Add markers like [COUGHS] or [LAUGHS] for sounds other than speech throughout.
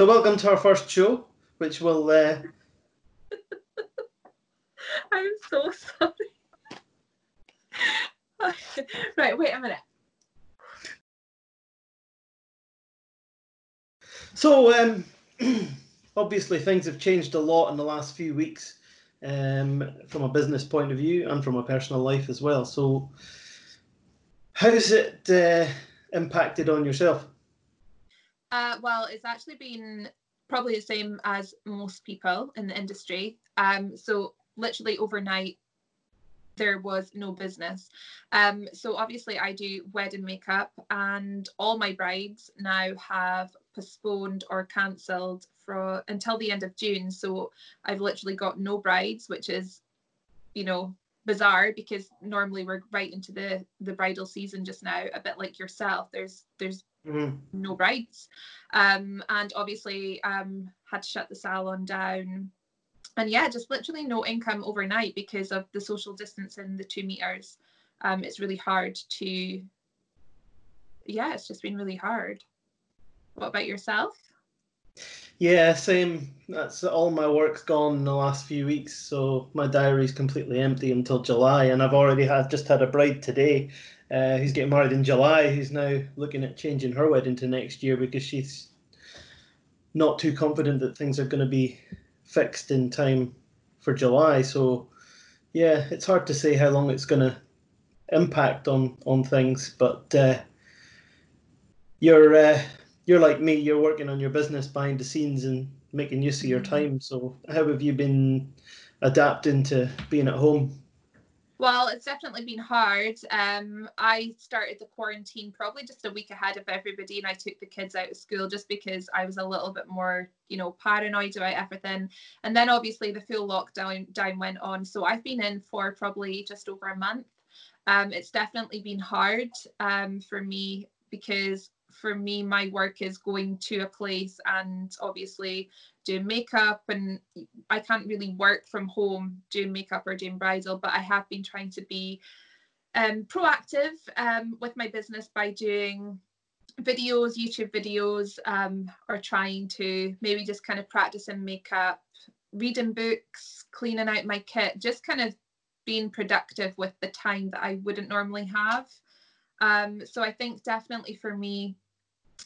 So, welcome to our first show, which will. Uh... [LAUGHS] I'm so sorry. [LAUGHS] right, wait a minute. So, um, [CLEARS THROAT] obviously, things have changed a lot in the last few weeks um, from a business point of view and from a personal life as well. So, how's it uh, impacted on yourself? Uh, well, it's actually been probably the same as most people in the industry. Um, so, literally overnight, there was no business. Um, so obviously I do wedding makeup and all my brides now have postponed or cancelled for until the end of June. So I've literally got no brides, which is, you know, bizarre because normally we're right into the the bridal season just now, a bit like yourself. There's there's mm. no brides. Um, and obviously um had to shut the salon down and yeah, just literally no income overnight because of the social distancing, the two meters. Um, it's really hard to, yeah, it's just been really hard. What about yourself? Yeah, same. That's all my work's gone in the last few weeks, so my diary's completely empty until July, and I've already had just had a bride today. Uh, who's getting married in July? Who's now looking at changing her wedding to next year because she's not too confident that things are going to be fixed in time for July. So yeah, it's hard to say how long it's going to impact on on things. But uh, you're uh, you're like me. You're working on your business behind the scenes and making use of your mm-hmm. time. So how have you been adapting to being at home? Well, it's definitely been hard. Um, I started the quarantine probably just a week ahead of everybody, and I took the kids out of school just because I was a little bit more, you know, paranoid about everything. And then obviously the full lockdown down went on, so I've been in for probably just over a month. Um, it's definitely been hard um, for me because for me, my work is going to a place and obviously doing makeup, and I can't really work from home doing makeup or doing bridal, but I have been trying to be um, proactive um, with my business by doing videos, YouTube videos, um, or trying to maybe just kind of practicing makeup, reading books, cleaning out my kit, just kind of being productive with the time that I wouldn't normally have. Um, so I think definitely for me,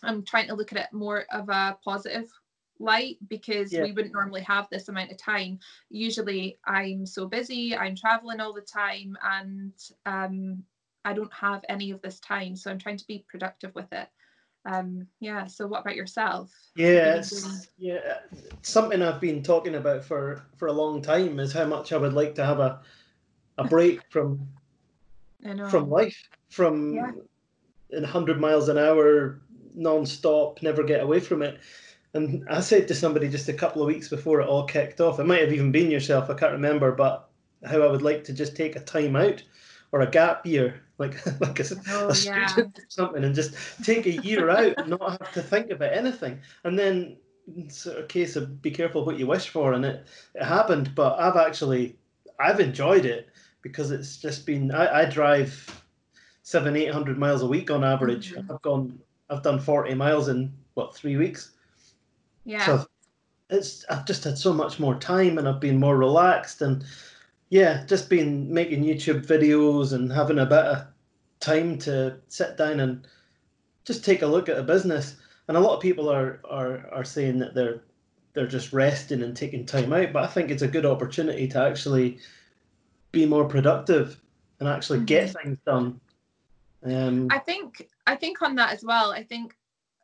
I'm trying to look at it more of a positive light because yeah. we wouldn't normally have this amount of time. Usually I'm so busy, I'm traveling all the time and um, I don't have any of this time. So I'm trying to be productive with it. Um, yeah, so what about yourself? Yeah, yeah, something I've been talking about for for a long time is how much I would like to have a a break [LAUGHS] from from life, from yeah. in 100 miles an hour non-stop, never get away from it. And I said to somebody just a couple of weeks before it all kicked off, it might have even been yourself, I can't remember, but how I would like to just take a time out or a gap year, [LAUGHS] like like a, oh, a yeah. student or something, and just take a year out and not have to think about anything. And then it's a case of be careful what you wish for, and it, it happened. But I've actually I've enjoyed it because it's just been I, I drive seven eight hundred miles a week on average. Mm-hmm. I've gone I've done 40 miles in what three weeks. Yeah. So it's I've just had so much more time and I've been more relaxed and yeah, just been making YouTube videos and having a bit of time to sit down and just take a look at a business. And a lot of people are are are saying that they're they're just resting and taking time out, but I think it's a good opportunity to actually be more productive and actually mm-hmm. get things done. Um, I think I think on that as well. I think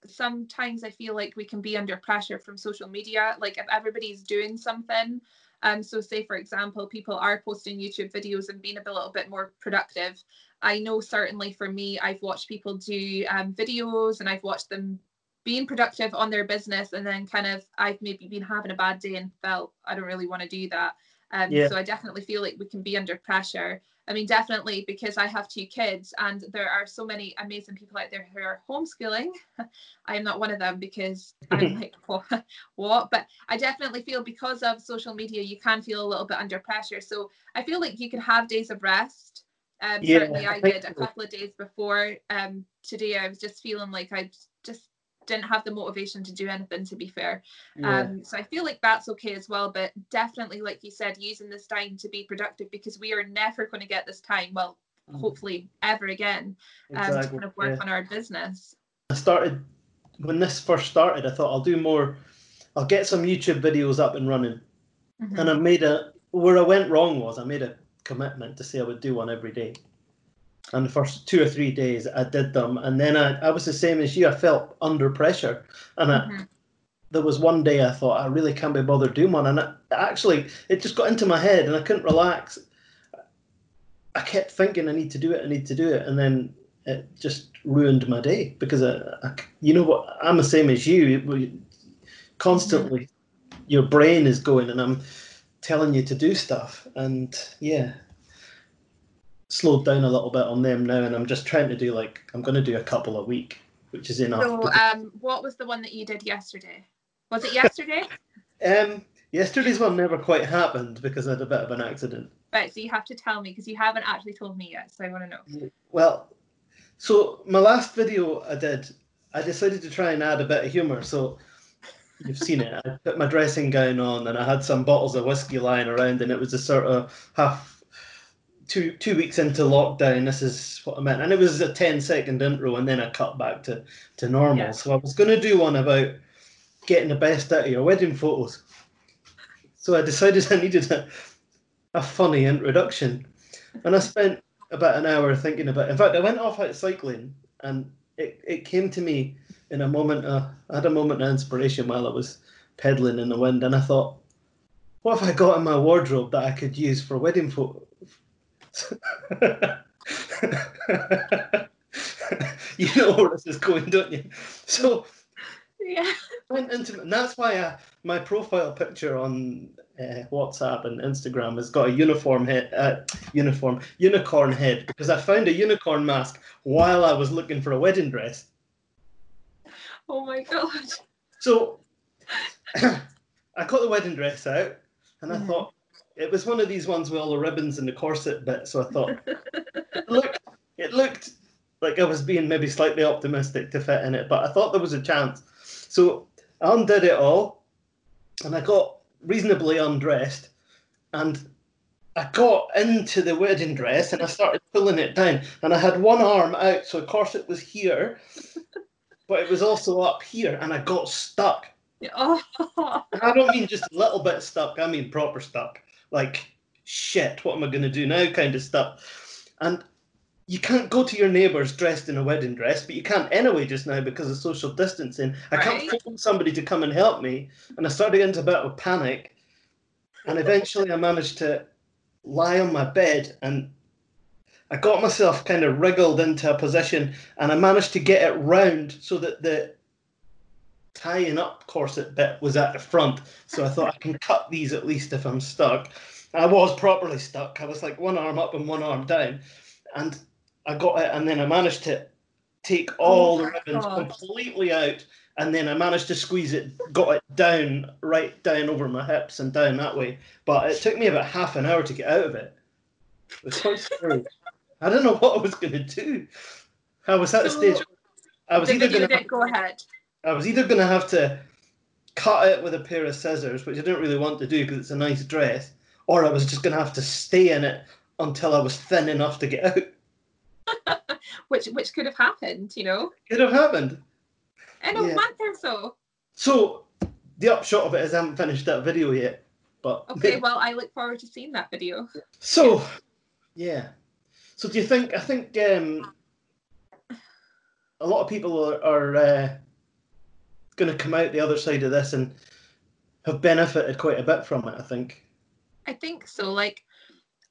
sometimes I feel like we can be under pressure from social media. Like if everybody's doing something, um, so say for example, people are posting YouTube videos and being a little bit more productive. I know certainly for me, I've watched people do um, videos and I've watched them being productive on their business, and then kind of I've maybe been having a bad day and felt I don't really want to do that. Um, yeah. So I definitely feel like we can be under pressure. I mean, definitely because I have two kids and there are so many amazing people out there who are homeschooling. [LAUGHS] I am not one of them because I'm [LAUGHS] like, [LAUGHS] what? But I definitely feel because of social media, you can feel a little bit under pressure. So I feel like you can have days of rest. Um, yeah, certainly, I did a couple of days before um, today. I was just feeling like I just didn't have the motivation to do anything to be fair yeah. um so i feel like that's okay as well but definitely like you said using this time to be productive because we are never going to get this time well mm. hopefully ever again um, exactly. to kind of work yeah. on our business i started when this first started i thought i'll do more i'll get some youtube videos up and running mm-hmm. and i made a where i went wrong was i made a commitment to say i would do one every day and the first two or three days I did them, and then I, I was the same as you. I felt under pressure, and mm-hmm. I, there was one day I thought I really can't be bothered doing one, and it, actually it just got into my head, and I couldn't relax. I kept thinking I need to do it, I need to do it, and then it just ruined my day because I, I you know what, I'm the same as you. Constantly, mm-hmm. your brain is going, and I'm telling you to do stuff, and yeah, slowed down a little bit on them now, and I'm just trying to do like I'm going to do a couple a week, which is enough. So, um, what was the one that you did yesterday? Was it yesterday? [LAUGHS] um, yesterday's one never quite happened because I had a bit of an accident. Right, so you have to tell me because you haven't actually told me yet, so I want to know. Well, so my last video I did, I decided to try and add a bit of humour. So you've seen it. I put my dressing gown on and I had some bottles of whiskey lying around, and it was a sort of half two two weeks into lockdown, this is what I meant, and it was a 10 second intro, and then I cut back to to normal. Yeah. So I was going to do one about getting the best out of your wedding photos. So I decided [LAUGHS] I needed a, a funny introduction, and I spent about an hour thinking about. It. In fact, I went off out cycling, and it, it came to me in a moment. Of, I had a moment of inspiration while I was pedaling in the wind, and I thought, what have I got in my wardrobe that I could use for wedding photo, [LAUGHS] you know where this is going, don't you? So yeah, went into and that's why I, my profile picture on uh, WhatsApp and Instagram has got a uniform head, uh, uniform unicorn head because I found a unicorn mask while I was looking for a wedding dress. Oh my god! So [COUGHS] I got the wedding dress out, and I mm. thought it was one of these ones with all the ribbons and the corset bit. So I thought [LAUGHS] it looked it looked like I was being maybe slightly optimistic to fit in it, but I thought there was a chance. So I undid it all, and I got reasonably undressed, and I got into the wedding dress and I started pulling it down, and I had one arm out, so of course it was here, [LAUGHS] but it was also up here, and I got stuck. Oh. I don't mean just a little bit stuck, I mean proper stuck like shit, what am I going to do now kind of stuff. And you can't go to your neighbours dressed in a wedding dress, but you can't anyway just now because of social distancing. I can't phone somebody to come and help me. And I started getting into a bit of a panic. And eventually I managed to lie on my bed and I got myself kind of wriggled into a position and I managed to get it round so that the tying up corset bit was at the front. So I thought I can cut these at least if I'm stuck. I was properly stuck. I was like one arm up and one arm down. And I got it and then I managed to take oh all oh the ribbons God. completely out and then I managed to squeeze it, got it down, right down over my hips and down that way. But it took me about half an hour to get out of it. It was quite scary. I don't know what I was going to do. I was at so, the stage. I was either going to go ahead. I was either going to have to cut it with a pair of scissors, which I didn't really want to do because it's a nice dress, or I was just going to have to stay in it until I was thin enough to get out. [LAUGHS] which which could have happened, you know. Could have happened. In a yeah. month or so. So the upshot of it is I haven't finished that video yet. But [LAUGHS] okay, well, I look forward to seeing that video. So, yeah. So do you think? I think um, a lot of people are, are uh, going to come out the other side of this and have benefited quite a bit from it. I think. I think so. Like,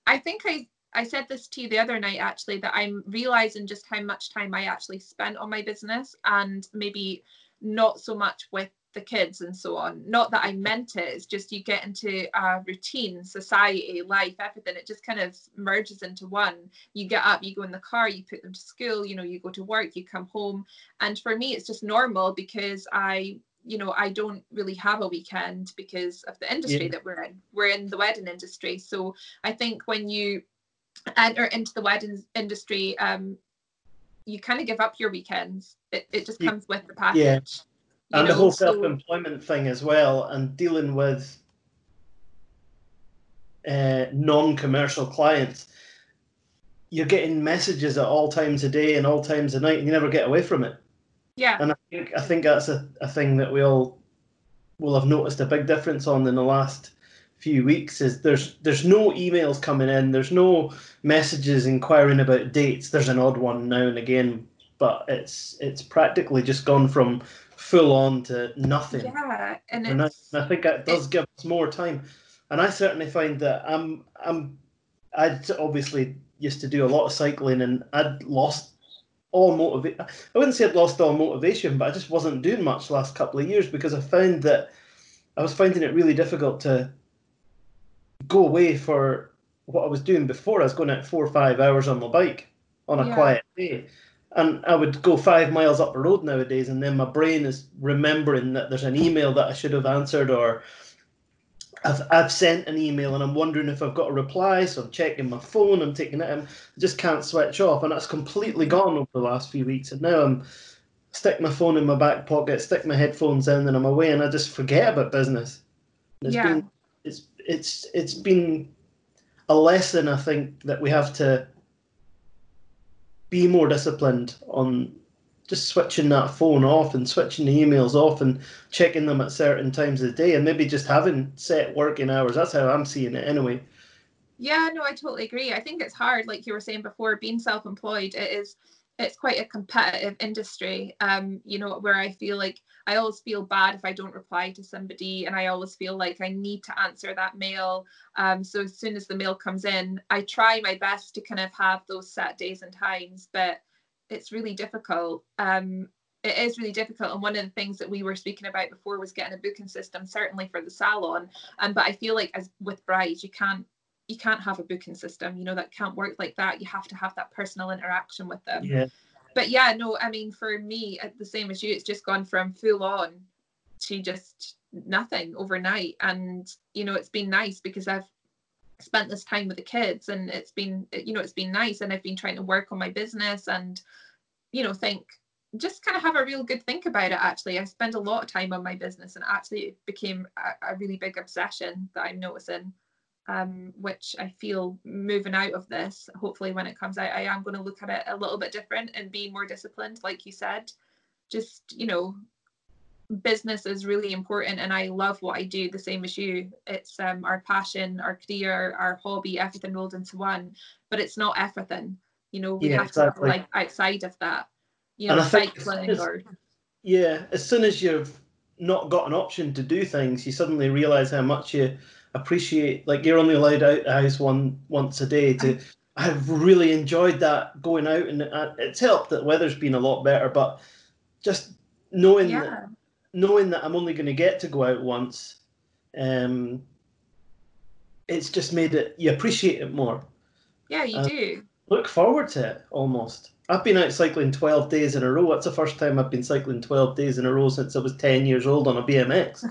I think I I said this to you the other night actually that I'm realizing just how much time I actually spent on my business and maybe not so much with the kids and so on. Not that I meant it, it's just you get into a routine, society, life, everything. It just kind of merges into one. You get up, you go in the car, you put them to school, you know, you go to work, you come home. And for me, it's just normal because I you know i don't really have a weekend because of the industry yeah. that we're in we're in the wedding industry so i think when you enter into the wedding industry um you kind of give up your weekends it, it just comes with the package yeah and know, the whole so... self-employment thing as well, and dealing with uh, non-commercial clients. You're getting messages at all times of day and all times of night, and you never get away from it. Yeah. And I think I think that's a, a thing that we all will have noticed a big difference on in the last few weeks is there's there's no emails coming in, there's no messages inquiring about dates. There's an odd one now and again, but it's it's practically just gone from full on to nothing. Yeah, and, and I, I, think that does give us more time. And I certainly find that I'm I'm I'd obviously used to do a lot of cycling and I'd lost all motivation. I wouldn't say I'd lost all motivation, but I just wasn't doing much last couple of years because I found that I was finding it really difficult to go away for what I was doing before. I was going out four or five hours on my bike on a yeah. quiet day. And I would go five miles up the road nowadays, and then my brain is remembering that there's an email that I should have answered, or I've, I've sent an email and I'm wondering if I've got a reply. So I'm checking my phone, I'm taking it, and I just can't switch off. And that's completely gone over the last few weeks. And now I'm stick my phone in my back pocket, stick my headphones in, and I'm away, and I just forget about business. It's yeah. been it's it's it's been a lesson I think that we have to be more disciplined on just switching that phone off and switching the emails off and checking them at certain times of the day and maybe just having set working hours. That's how I'm seeing it anyway. Yeah, no, I totally agree. I think it's hard, like you were saying before, being self-employed. It is it's quite a competitive industry um you know where i feel like i always feel bad if i don't reply to somebody and i always feel like i need to answer that mail. Um so as soon as the mail comes in i try my best to kind of have those set days and times but it's really difficult. Um it is really difficult and one of the things that we were speaking about before was getting a booking system certainly for the salon. Um, but i feel like as with brides you can't you can't have a booking system you know that can't work like that. You have to have that personal interaction with them. Yeah but yeah no i mean for me at the same as you it's just gone from full on to just nothing overnight. And you know it's been nice because i've spent this time with the kids and it's been you know it's been nice and i've been trying to work on my business and you know think just kind of have a real good think about it actually. I spend a lot of time on my business and actually it became a, a really big obsession that i'm noticing um, which I feel moving out of this, hopefully when it comes out, I am going to look at it a little bit different and be more disciplined, like you said. Just, you know, business is really important and I love what I do, the same as you. It's um, our passion, our career, our hobby, everything rolled into one, but it's not everything. You know, we yeah, have exactly. to like outside of that, you know, cycling as, or. Yeah, as soon as you've not got an option to do things, you suddenly realize how much you appreciate like you're only allowed out the house one once a day to I've really enjoyed that going out and it's helped that weather's been a lot better but just knowing yeah. that knowing that I'm only going to get to go out once um it's just made it you appreciate it more. Yeah you do. look forward to it almost I've been out cycling 12 days in a row. That's the first time I've been cycling 12 days in a row since I was 10 years old on a BMX.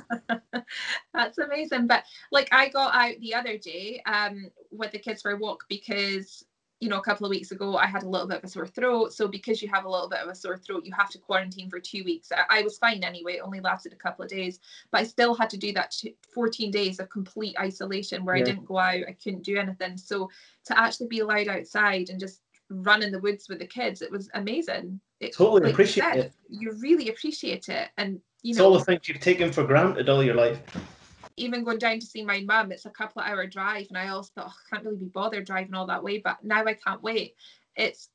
[LAUGHS] That's amazing. But like I got out the other day um, with the kids for a walk because, you know, a couple of weeks ago I had a little bit of a sore throat. So because you have a little bit of a sore throat, you have to quarantine for two weeks. I, I was fine anyway. It only lasted a couple of days. But I still had to do that 14 days of complete isolation where yeah. I didn't go out. I couldn't do anything. So to actually be allowed outside and just run in the woods with the kids. It was amazing. It, totally like appreciate you said, it. You really appreciate it, and you it's know all the things you've taken for granted all your life. Even going down to see my mum, it's a couple of hour drive, and I always thought oh, I can't really be bothered driving all that way, but now I can't wait. It's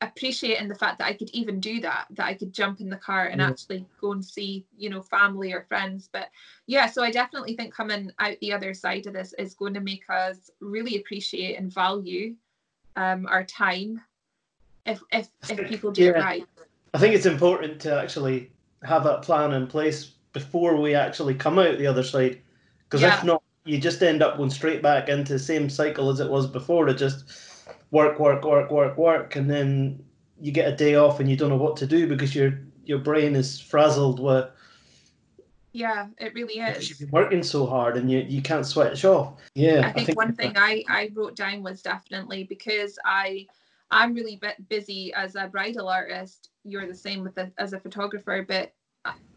appreciating the fact that I could even do that, that I could jump in the car and mm. actually go and see, you know, family or friends. But yeah, so I definitely think coming out the other side of this is going to make us really appreciate and value um, our time if if, if people do yeah. it right. I think it's important to actually have that plan in place before we actually come out the other side, because yeah. if not, you just end up going straight back into the same cycle as it was before. To just work, work, work, work, work, and then you get a day off and you don't know what to do because your your brain is frazzled with yeah, it really is. You've been working so hard and you, you can't switch off. Yeah. I think, I think one thing I, I wrote down was definitely because I I'm really bit busy as a bridal artist. You're the same with as a photographer, but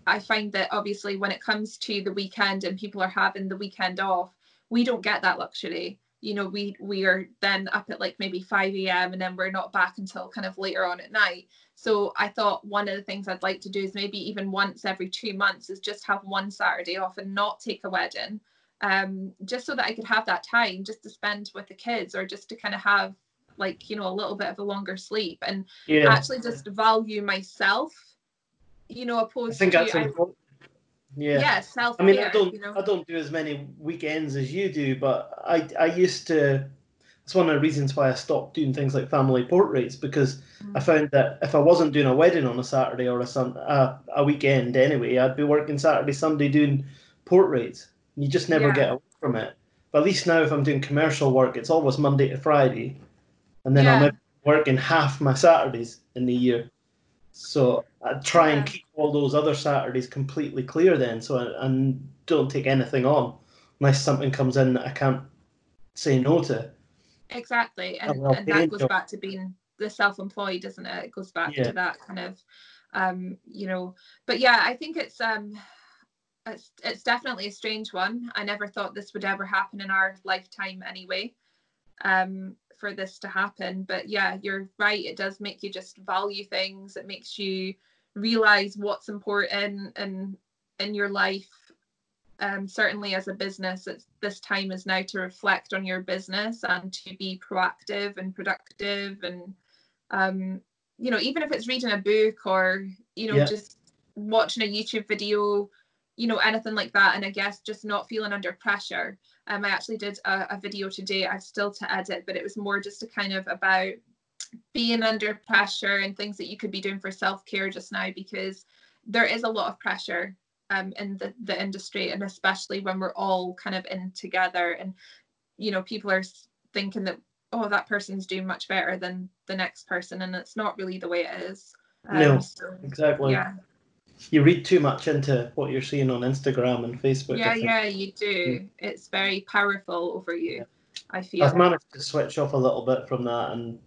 I find that obviously when it comes to the weekend and people are having the weekend off, we don't get that luxury. You know, we we are then up at like maybe 5 a.m. and then we're not back until kind of later on at night. So I thought one of the things I'd like to do is maybe even once every two months is just have one Saturday off and not take a wedding. Um, just so that I could have that time just to spend with the kids or just to kind of have like, you know, a little bit of a longer sleep and yeah. actually just value myself you know, opposed I think to, that's important. Yeah. Yeah, self. I mean, I don't, you know? I don't do as many weekends as you do, but I, I used to. It's one of the reasons why I stopped doing things like family portraits because mm. I found that if I wasn't doing a wedding on a Saturday or a sun, a, a weekend anyway, I'd be working Saturday, Sunday doing portraits. You just never yeah. get away from it. But at least now, if I'm doing commercial work, it's always Monday to Friday, and then yeah. I'm working half my Saturdays in the year. So I try yeah. and keep all those other Saturdays completely clear then, so I, and don't take anything on unless something comes in that I can't say no to. Exactly, and, and that goes job. back to being the self-employed, doesn't it? It goes back yeah. to that kind of, um, you know. But yeah, I think it's um, it's it's definitely a strange one. I never thought this would ever happen in our lifetime, anyway. Um, for this to happen. But yeah, you're right. It does make you just value things. It makes you realize what's important in in your life. Um, certainly as a business, it's, this time is now to reflect on your business and to be proactive and productive and um, you know, even if it's reading a book or, you know, yeah. just watching a YouTube video, you know, anything like that. And I guess just not feeling under pressure. Um, I actually did a, a video today. I've still to edit, but it was more just a kind of about being under pressure and things that you could be doing for self-care just now because there is a lot of pressure um, in the, the industry and especially when we're all kind of in together and you know people are thinking that oh that person's doing much better than the next person and it's not really the way it is um, no so, exactly yeah you read too much into what you're seeing on Instagram and Facebook. Yeah, yeah, you do. Mm. It's very powerful over you. Yeah. I feel. I've managed to switch off a little bit from that, and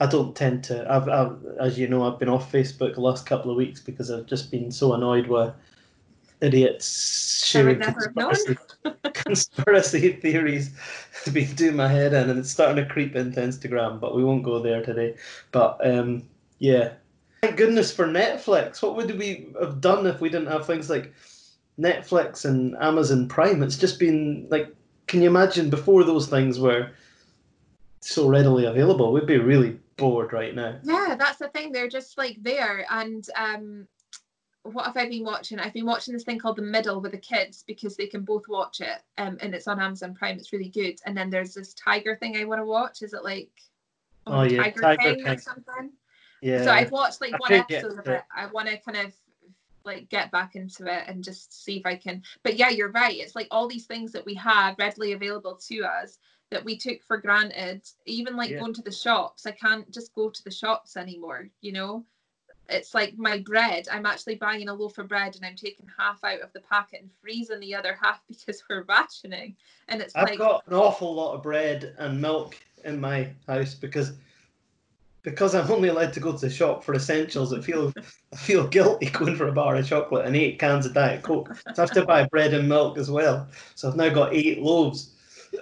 I don't tend to. I've, I've, as you know, I've been off Facebook the last couple of weeks because I've just been so annoyed with idiots sharing conspiracy, [LAUGHS] conspiracy theories. [LAUGHS] Been doing my head in, and it's starting to creep into Instagram. But we won't go there today. But um, yeah, Thank goodness for Netflix. What would we have done if we didn't have things like Netflix and Amazon Prime? It's just been like, can you imagine before those things were so readily available? We'd be really bored right now. Yeah, that's the thing. They're just like there. And um, what have I been watching? I've been watching this thing called The Middle with the kids because they can both watch it. Um, and it's on Amazon Prime. It's really good. And then there's this tiger thing I want to watch. Is it like oh, oh yeah, Tiger, tiger King, or something? Yeah. So I've watched like one episode of it. I want to kind of like get back into it and just see if I can. But yeah, you're right. It's like all these things that we have readily available to us that we took for granted. Even like yeah. going to the shops, I can't just go to the shops anymore. You know, it's like my bread. I'm actually buying a loaf of bread and I'm taking half out of the packet and freezing the other half [LAUGHS] because we're rationing. And it's like I've like, got an awful lot of bread and milk in my house because because I'm only allowed to go to the shop for essentials, I feel I feel [LAUGHS] guilty going for a bar of chocolate and eight cans of Diet Coke. So I have to buy bread and milk as well. So I've now got eight loaves.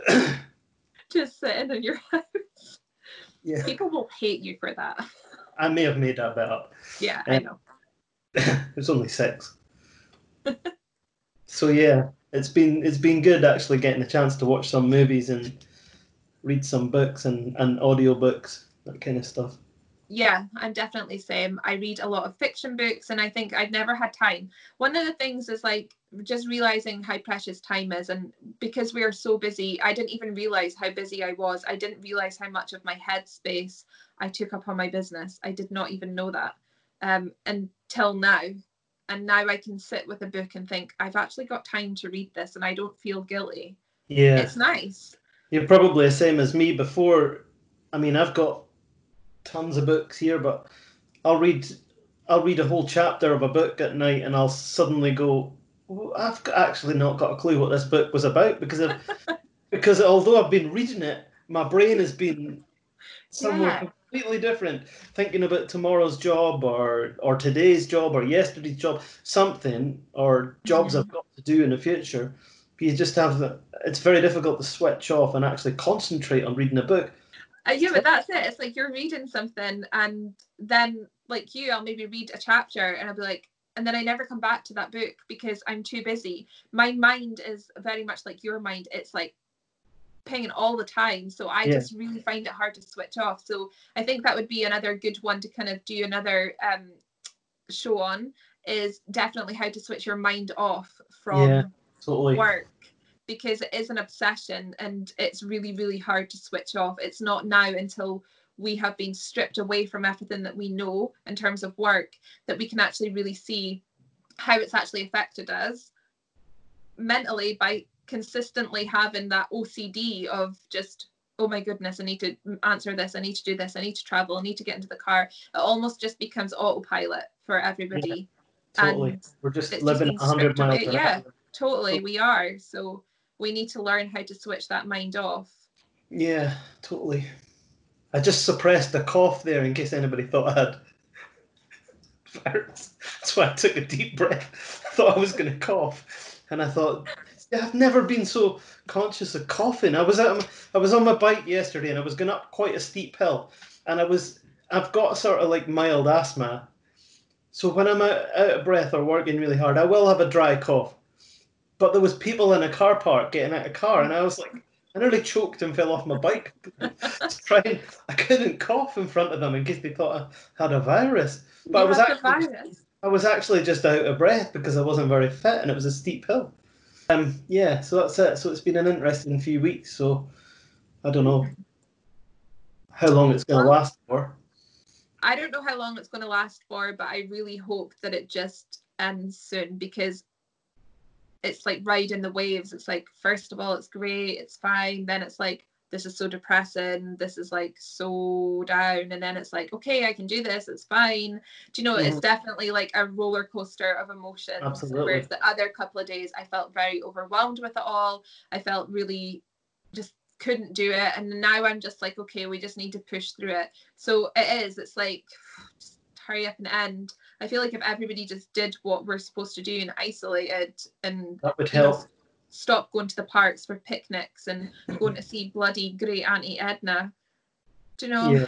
[COUGHS] Just sitting in your [LAUGHS] house. Yeah. People will hate you for that. I may have made that bit up. Yeah, um, I know. [LAUGHS] There's only six. [LAUGHS] so yeah, it's been it's been good actually getting a chance to watch some movies and read some books and, and audio books that kind of stuff. Yeah, I'm definitely same. I read a lot of fiction books and I think I've never had time. One of the things is like just realizing how precious time is and because we are so busy, I didn't even realize how busy I was. I didn't realize how much of my headspace I took up on my business. I did not even know that um, until now. And now I can sit with a book and think, I've actually got time to read this and I don't feel guilty. Yeah. It's nice. You're probably the same as me before. I mean, I've got tons of books here, but I'll read I'll read a whole chapter of a book at night, and I'll suddenly go, I've actually not got a clue what this book was about because of, [LAUGHS] because although I've been reading it, my brain has been somewhere yeah. Completely different. Thinking about tomorrow's job or or today's job or yesterday's job, something or jobs mm-hmm. I've got to do in the future. You just have the. It's very difficult to switch off and actually concentrate on reading a book. Uh, yeah, but that's it. It's like you're reading something, and then like you, I'll maybe read a chapter, and I'll be like, and then I never come back to that book because I'm too busy. My mind is very much like your mind. It's like pinging all the time. So I yeah. just really find it hard to switch off. So I think that would be another good one to kind of do another um, show on is definitely how to switch your mind off from yeah, totally. work because it is an obsession and it's really, really hard to switch off. It's not now until we have been stripped away from everything that we know in terms of work that we can actually really see how it's actually affected us mentally by consistently having that OCD of just oh my goodness i need to answer this i need to do this i need to travel i need to get into the car it almost just becomes autopilot for everybody. Yeah, totally. And we're just living 100 miles yeah totally we are so we need to learn how to switch that mind off. Yeah totally. I just suppressed a cough there in case anybody thought I had. [LAUGHS] That's why I took a deep breath. [LAUGHS] I thought I was going to cough, and I thought I've never been so conscious of coughing. I was out, I was on my bike yesterday, and I was going up quite a steep hill, and I was I've got sort of like mild asthma, so when I'm out, out of breath or working really hard, I will have a dry cough. But there was people in a car park getting out of car, and I was like, I nearly choked and fell off my bike. [LAUGHS] trying, I couldn't cough in front of them in case they thought I had a virus. But you I was actually, I was actually just out of breath because I wasn't very fit and it was a steep hill. Um, yeah, so that's it. So it's been an interesting few weeks. So I don't know how long it's going to last for. I don't know how long it's going to last for, but I really hope that it just ends soon because it's like riding the waves. It's like first of all, it's great, it's fine. Then it's like this is so depressing. This is like so down, and then it's like okay, I can do this. It's fine. Do you know? It's mm-hmm. definitely like a roller coaster of emotions. Absolutely. Whereas the other couple of days, I felt very overwhelmed with it all. I felt really just couldn't do it, and now I'm just like okay, we just need to push through it. So it is. It's like [SIGHS] just hurry up and end. I feel like if everybody just did what we're supposed to do and isolated and that would help. Know, stop going to the parks for picnics and going to see bloody great Auntie Edna. Do you know? Yeah.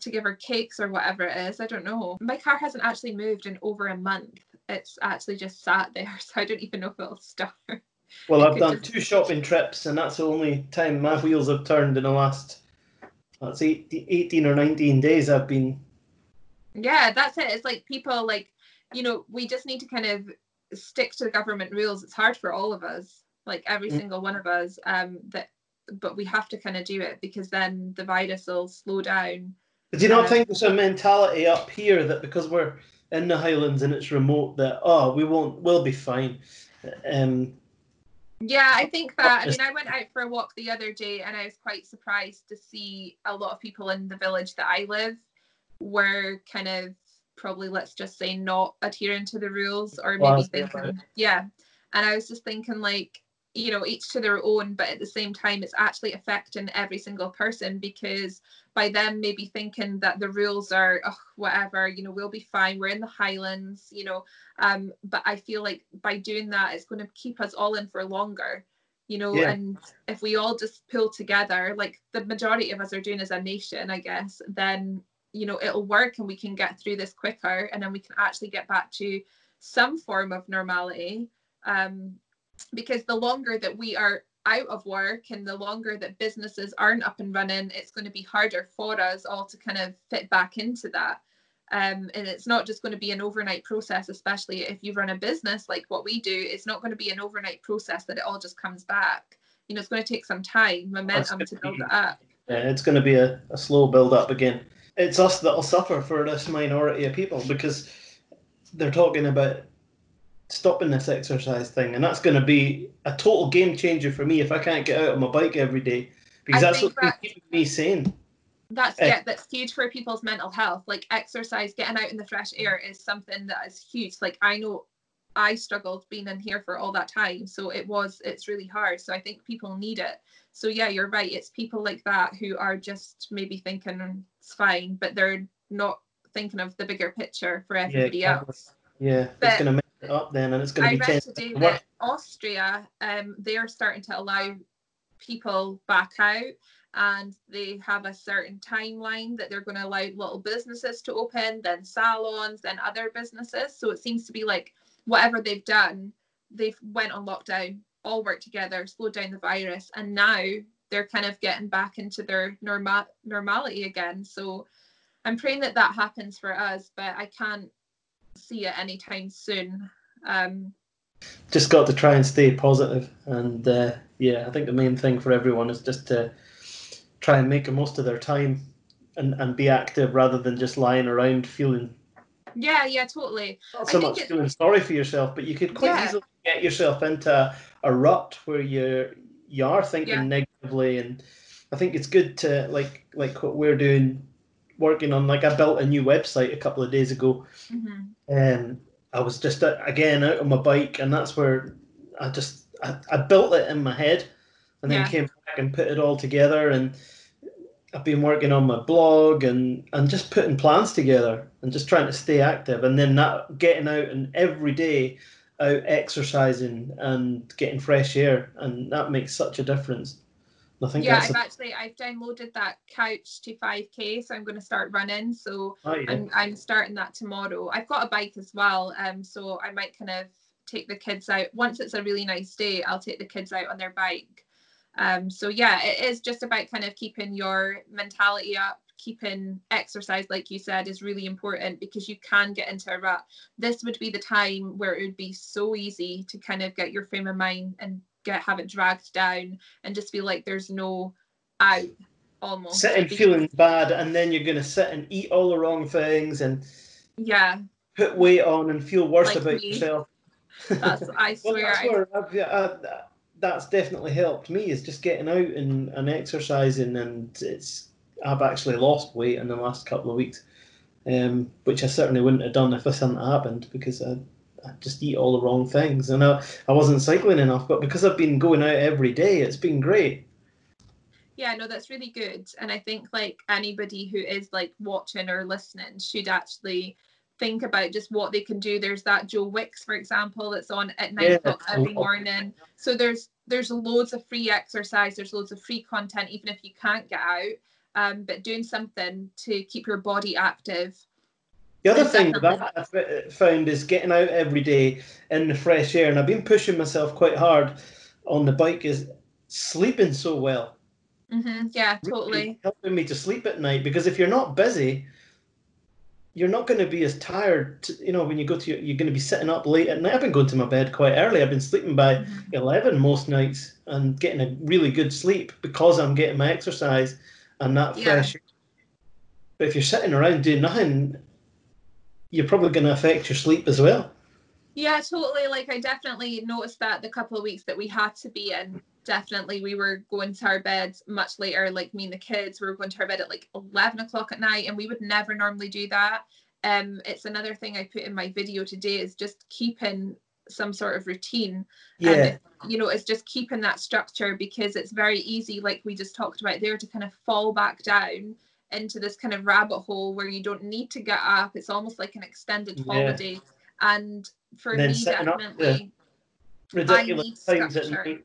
To give her cakes or whatever it is. I don't know. My car hasn't actually moved in over a month. It's actually just sat there, [LAUGHS] so I don't even know if it'll start. Well, I've done just... two shopping trips, and that's the only time my wheels have turned in the last that's 18 or 19 days I've been yeah that's it it's like people like you know we just need to kind of stick to the government rules it's hard for all of us like every mm. single one of us um that but we have to kind of do it because then the virus will slow down do you not um, think there's a mentality up here that because we're in the highlands and it's remote that oh we won't we'll be fine um yeah, I think that. I mean, I went out for a walk the other day and I was quite surprised to see a lot of people in the village that I live were kind of probably let's just say not adhering to the rules or maybe well, thinking yeah and i was just thinking like you know each to their own but at the same time it's actually affecting every single person because by them maybe thinking that the rules are oh, whatever you know we'll be fine we're in the highlands you know um but i feel like by doing that it's going to keep us all in for longer you know yeah. and if we all just pull together like the majority of us are doing as a nation i guess then you know it'll work and we can get through this quicker and then we can actually get back to some form of normality um, because the longer that we are out of work and the longer that businesses aren't up and running it's going to be harder for us all to kind of fit back into that. Um, and it's not just going to be an overnight process especially if you run a business like what we do it's not going to be an overnight process that it all just comes back. You know it's going to take some time momentum to build it up. Yeah it's going to be a, a slow build up again. It's us that'll suffer for this minority of people because they're talking about stopping this exercise thing, and that's going to be a total game changer for me if I can't get out on my bike every day because I that's what that, keeping me sane. That's uh, yeah, that's huge for people's mental health. Like exercise, getting out in the fresh air is something that is huge. Like I know I struggled being in here for all that time. So it was, it's really hard. So I think people need it. So yeah, you're right. It's people like that who are just maybe thinking it's fine, but they're not thinking of the bigger picture for everybody yeah, else. Yeah, but it's going to make it up then, and it's going to be. I read today that Austria, um, they are starting to allow people back out and they have a certain timeline that they're going to allow little businesses to open, then salons, then other businesses. So it seems to be like whatever they've done, they've went on lockdown, all worked together, slowed down the virus, and now they're kind of getting back into their normal normality again. So I'm praying that that happens for us, but I can't see it anytime soon. Um, just got to try and stay positive, and uh, yeah, I think the main thing for everyone is just to try and make the most of their time and, and be active rather than just lying around feeling. Yeah, yeah, totally. Not so much feeling sorry for yourself, but you could quite yeah. easily get yourself into a rut where you you are thinking yeah. negatively, and I think it's good to like like what we're doing, working on. Like I built a new website a couple of days ago, mm-hmm. and I was just uh, again out on my bike, and that's where I just I, I built it in my head, and then yeah. came back and put it all together. And I've been working on my blog and and just putting plans together and just trying to stay active. And then that getting out and every day out exercising and getting fresh air, and that makes such a difference. I think yeah, I've a... actually I've downloaded that couch to 5k, so I'm going to start running. So oh, yeah. I'm I'm starting that tomorrow. I've got a bike as well, um, so I might kind of take the kids out once it's a really nice day. I'll take the kids out on their bike. Um, so yeah, it is just about kind of keeping your mentality up, keeping exercise, like you said, is really important because you can get into a rut. This would be the time where it would be so easy to kind of get your frame of mind and get have it dragged down and just feel like there's no out almost. Sitting feeling bad and then you're gonna sit and eat all the wrong things and yeah put weight on and feel worse like about me. yourself. That's I swear. [LAUGHS] well, that's, I, uh, that's definitely helped me is just getting out and, and exercising and it's I've actually lost weight in the last couple of weeks. Um, which I certainly wouldn't have done if this hadn't happened because I I just eat all the wrong things. And I, I wasn't cycling enough, but because I've been going out every day, it's been great. Yeah, no, that's really good. And I think like anybody who is like watching or listening should actually think about just what they can do. There's that Joe Wicks, for example, that's on at nine yeah, o'clock every morning. So there's there's loads of free exercise, there's loads of free content, even if you can't get out. Um, but doing something to keep your body active the other thing that I've found is getting out every day in the fresh air, and I've been pushing myself quite hard on the bike. Is sleeping so well. Mm-hmm. Yeah, totally. Really helping me to sleep at night because if you're not busy, you're not going to be as tired. To, you know, when you go to, you're going to be sitting up late at night. I've been going to my bed quite early. I've been sleeping by mm-hmm. eleven most nights and getting a really good sleep because I'm getting my exercise and that yeah. fresh. But if you're sitting around doing nothing, you're probably going to affect your sleep as well. Yeah, totally. Like I definitely noticed that the couple of weeks that we had to be in, definitely we were going to our beds much later. Like me and the kids, we were going to our bed at like eleven o'clock at night, and we would never normally do that. Um, it's another thing I put in my video today is just keeping some sort of routine. Yeah. And, you know, it's just keeping that structure because it's very easy, like we just talked about there, to kind of fall back down into this kind of rabbit hole where you don't need to get up. It's almost like an extended yeah. holiday. And for and me, definitely, ridiculous times at night.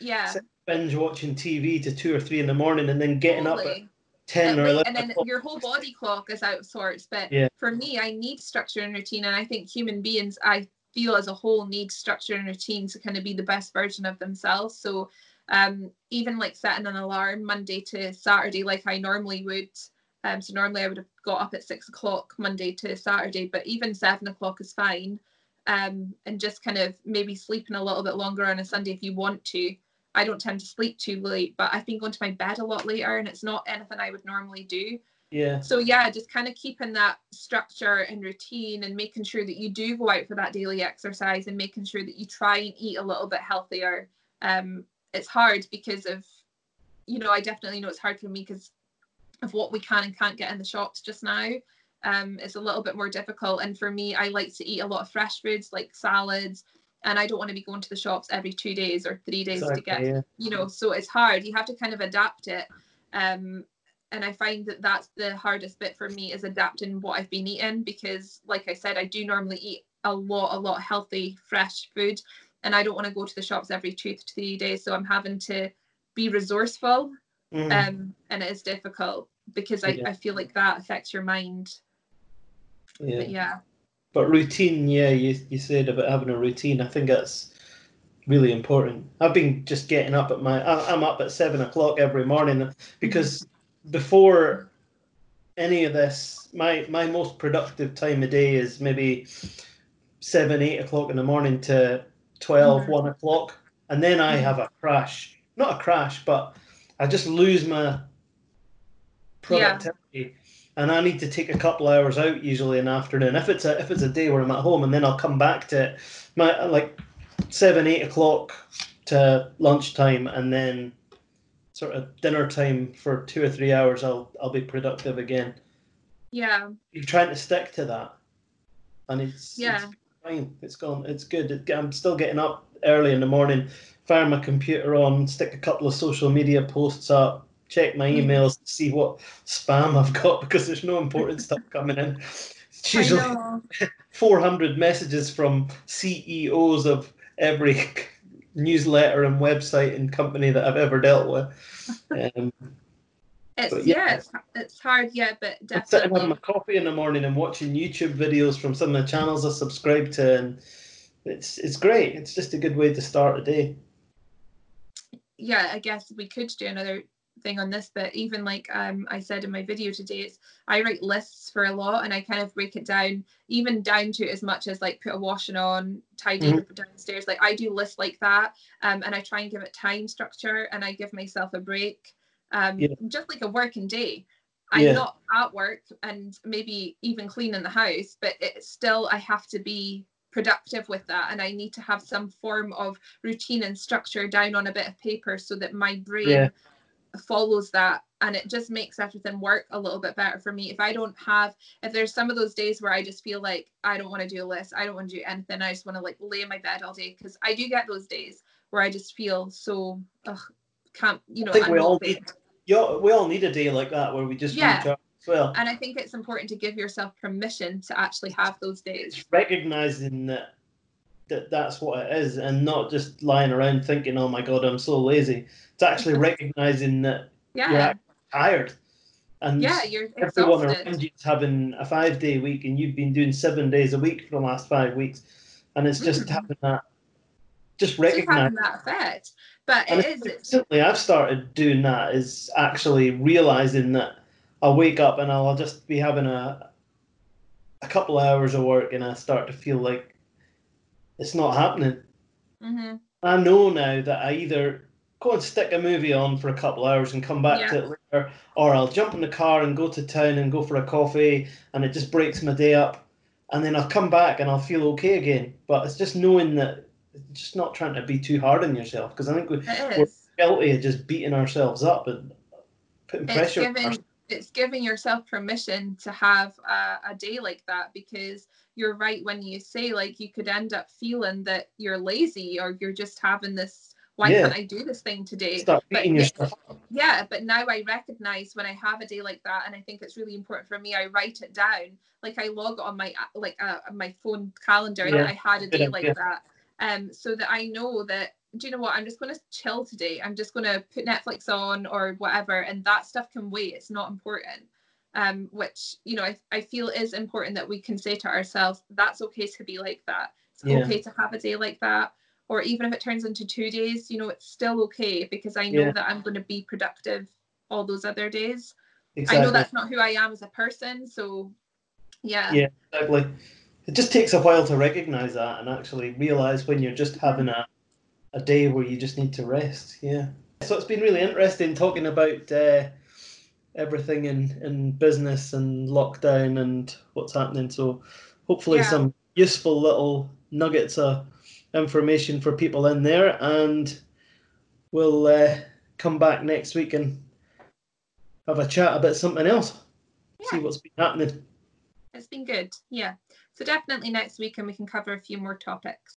Yeah. Binge watching TV to two or three in the morning and then getting totally. up at 10 or 11 and then your whole body clock is out of sorts but yeah. for me i need structure and routine and i think human beings i feel as a whole need structure and routine to kind of be the best version of themselves so um, even like setting an alarm Monday to Saturday, like I normally would. Um, so normally I would have got up at six o'clock Monday to Saturday, but even seven o'clock is fine. Um, and just kind of maybe sleeping a little bit longer on a Sunday if you want to. I don't tend to sleep too late, but I've been going to my bed a lot later, and it's not anything I would normally do. Yeah. So yeah, just kind of keeping that structure and routine, and making sure that you do go out for that daily exercise, and making sure that you try and eat a little bit healthier. Um, it's hard because of you know I definitely know it's hard for me because of what we can and can't get in the shops just now. um, it's a little bit more difficult. And for me, I like to eat a lot of fresh foods like salads, and I don't want to be going to the shops every two days or three days exactly, to get, yeah. you know, so it's hard. You have to kind of adapt it. Um, and I find that that's the hardest bit for me is adapting what I've been eating because, like I said, I do normally eat a lot, a lot of healthy, fresh food, and I don't want to go to the shops every two to three days. So I'm having to be resourceful, mm. um, and it is difficult because I, yeah. I feel like that affects your mind. Yeah. But yeah. But routine, yeah, you you said about having a routine. I think that's really important. I've been just getting up at my. I'm up at seven o'clock every morning because before any of this, my my most productive time of day is maybe seven, eight o'clock in the morning to 12, mm-hmm. 1 o'clock. And then I mm-hmm. have a crash. Not a crash, but I just lose my productivity. Yeah. And I need to take a couple hours out usually in the afternoon. If it's a if it's a day where I'm at home and then I'll come back to my like seven, eight o'clock to lunchtime and then sort of dinner time for two or three hours, I'll I'll be productive again. Yeah. You're trying to stick to that, and it's yeah, it's fine. It's gone. It's good. I'm still getting up early in the morning, fire my computer on, stick a couple of social media posts up, check my mm. emails, mm. see what spam I've got [LAUGHS] because there's no important [LAUGHS] stuff coming in. It's usually [LAUGHS] 400 messages from CEOs of every newsletter and website and company that I've ever dealt with. Um, it's yeah, yeah it's, it's, hard, yeah, but definitely. I'm sitting having my coffee in the morning and watching YouTube videos from some of the channels I subscribe to, and it's it's great. It's just a good way to start a day. Yeah, I guess we could do another thing on this, but even like um, I said in my video today, it's I write lists for a lot and I kind of break it down, even down to as much as like put a washing on, tidy mm-hmm. downstairs. Like I do lists like that, um, and I try and give it time structure and I give myself a break, um, yeah. just like a working day. I'm yeah. not at work and maybe even cleaning the house, but it's still I have to be productive with that and I need to have some form of routine and structure down on a bit of paper so that my brain yeah follows that and it just makes everything work a little bit better for me if i don't have if there's some of those days where i just feel like i don't want to do a list i don't want to do anything i just want to like lay in my bed all day because i do get those days where i just feel so ugh, can't you know I think we all yeah, we all need a day like that where we just yeah. well. And i think it's important to give yourself permission to actually have those days. Recognizing that that that's what it is and not just lying around thinking oh my god i'm so lazy. It's actually recognizing that yeah. you're tired. And yeah you're everyone around you's having a five day week and you've been doing seven days a week for the last five weeks. And it's just mm-hmm. having that just recognizing that effect but it is simply i've started doing that is actually realizing that i'll wake up and i'll just be having a a couple of hours of work and i start to feel like it's not happening. Mm-hmm. I know now that I either go and stick a movie on for a couple hours and come back yeah. to it later, or I'll jump in the car and go to town and go for a coffee, and it just breaks my day up, and then I'll come back and I'll feel okay again. But it's just knowing that, just not trying to be too hard on yourself, because I think we, are guilty of just beating ourselves up and putting it's pressure. Giving, it's giving yourself permission to have a, a day like that because you're right when you say like you could end up feeling that you're lazy or you're just having this why yeah. can't I do this thing today? Start beating yourself Yeah, but now I recognize when I have a day like that, and I think it's really important for me. I write it down, like I log on my like uh, my phone calendar yeah. that I had a day like yeah. that, um, so that I know that. Do you know what? I'm just going to chill today. I'm just going to put Netflix on or whatever, and that stuff can wait. It's not important um, which you know I, I feel is important that we can say to ourselves that's okay to be like that it's yeah. okay to have a day like that or even if it turns into two days you know it's still okay because i know yeah. that i'm going to be productive all those other days exactly. i know that's not who i am as a person so yeah yeah exactly it just takes a while to recognize that and actually realize when you're just having a, a day where you just need to rest yeah so it's been really interesting talking about uh, everything in in business and lockdown and what's happening. So hopefully yeah. some useful little nuggets of information for people in there, and we'll uh, come back next week and have a chat about something else. Yeah. See what's been happening. It's been good. Yeah. So definitely next week and we can cover a few more topics.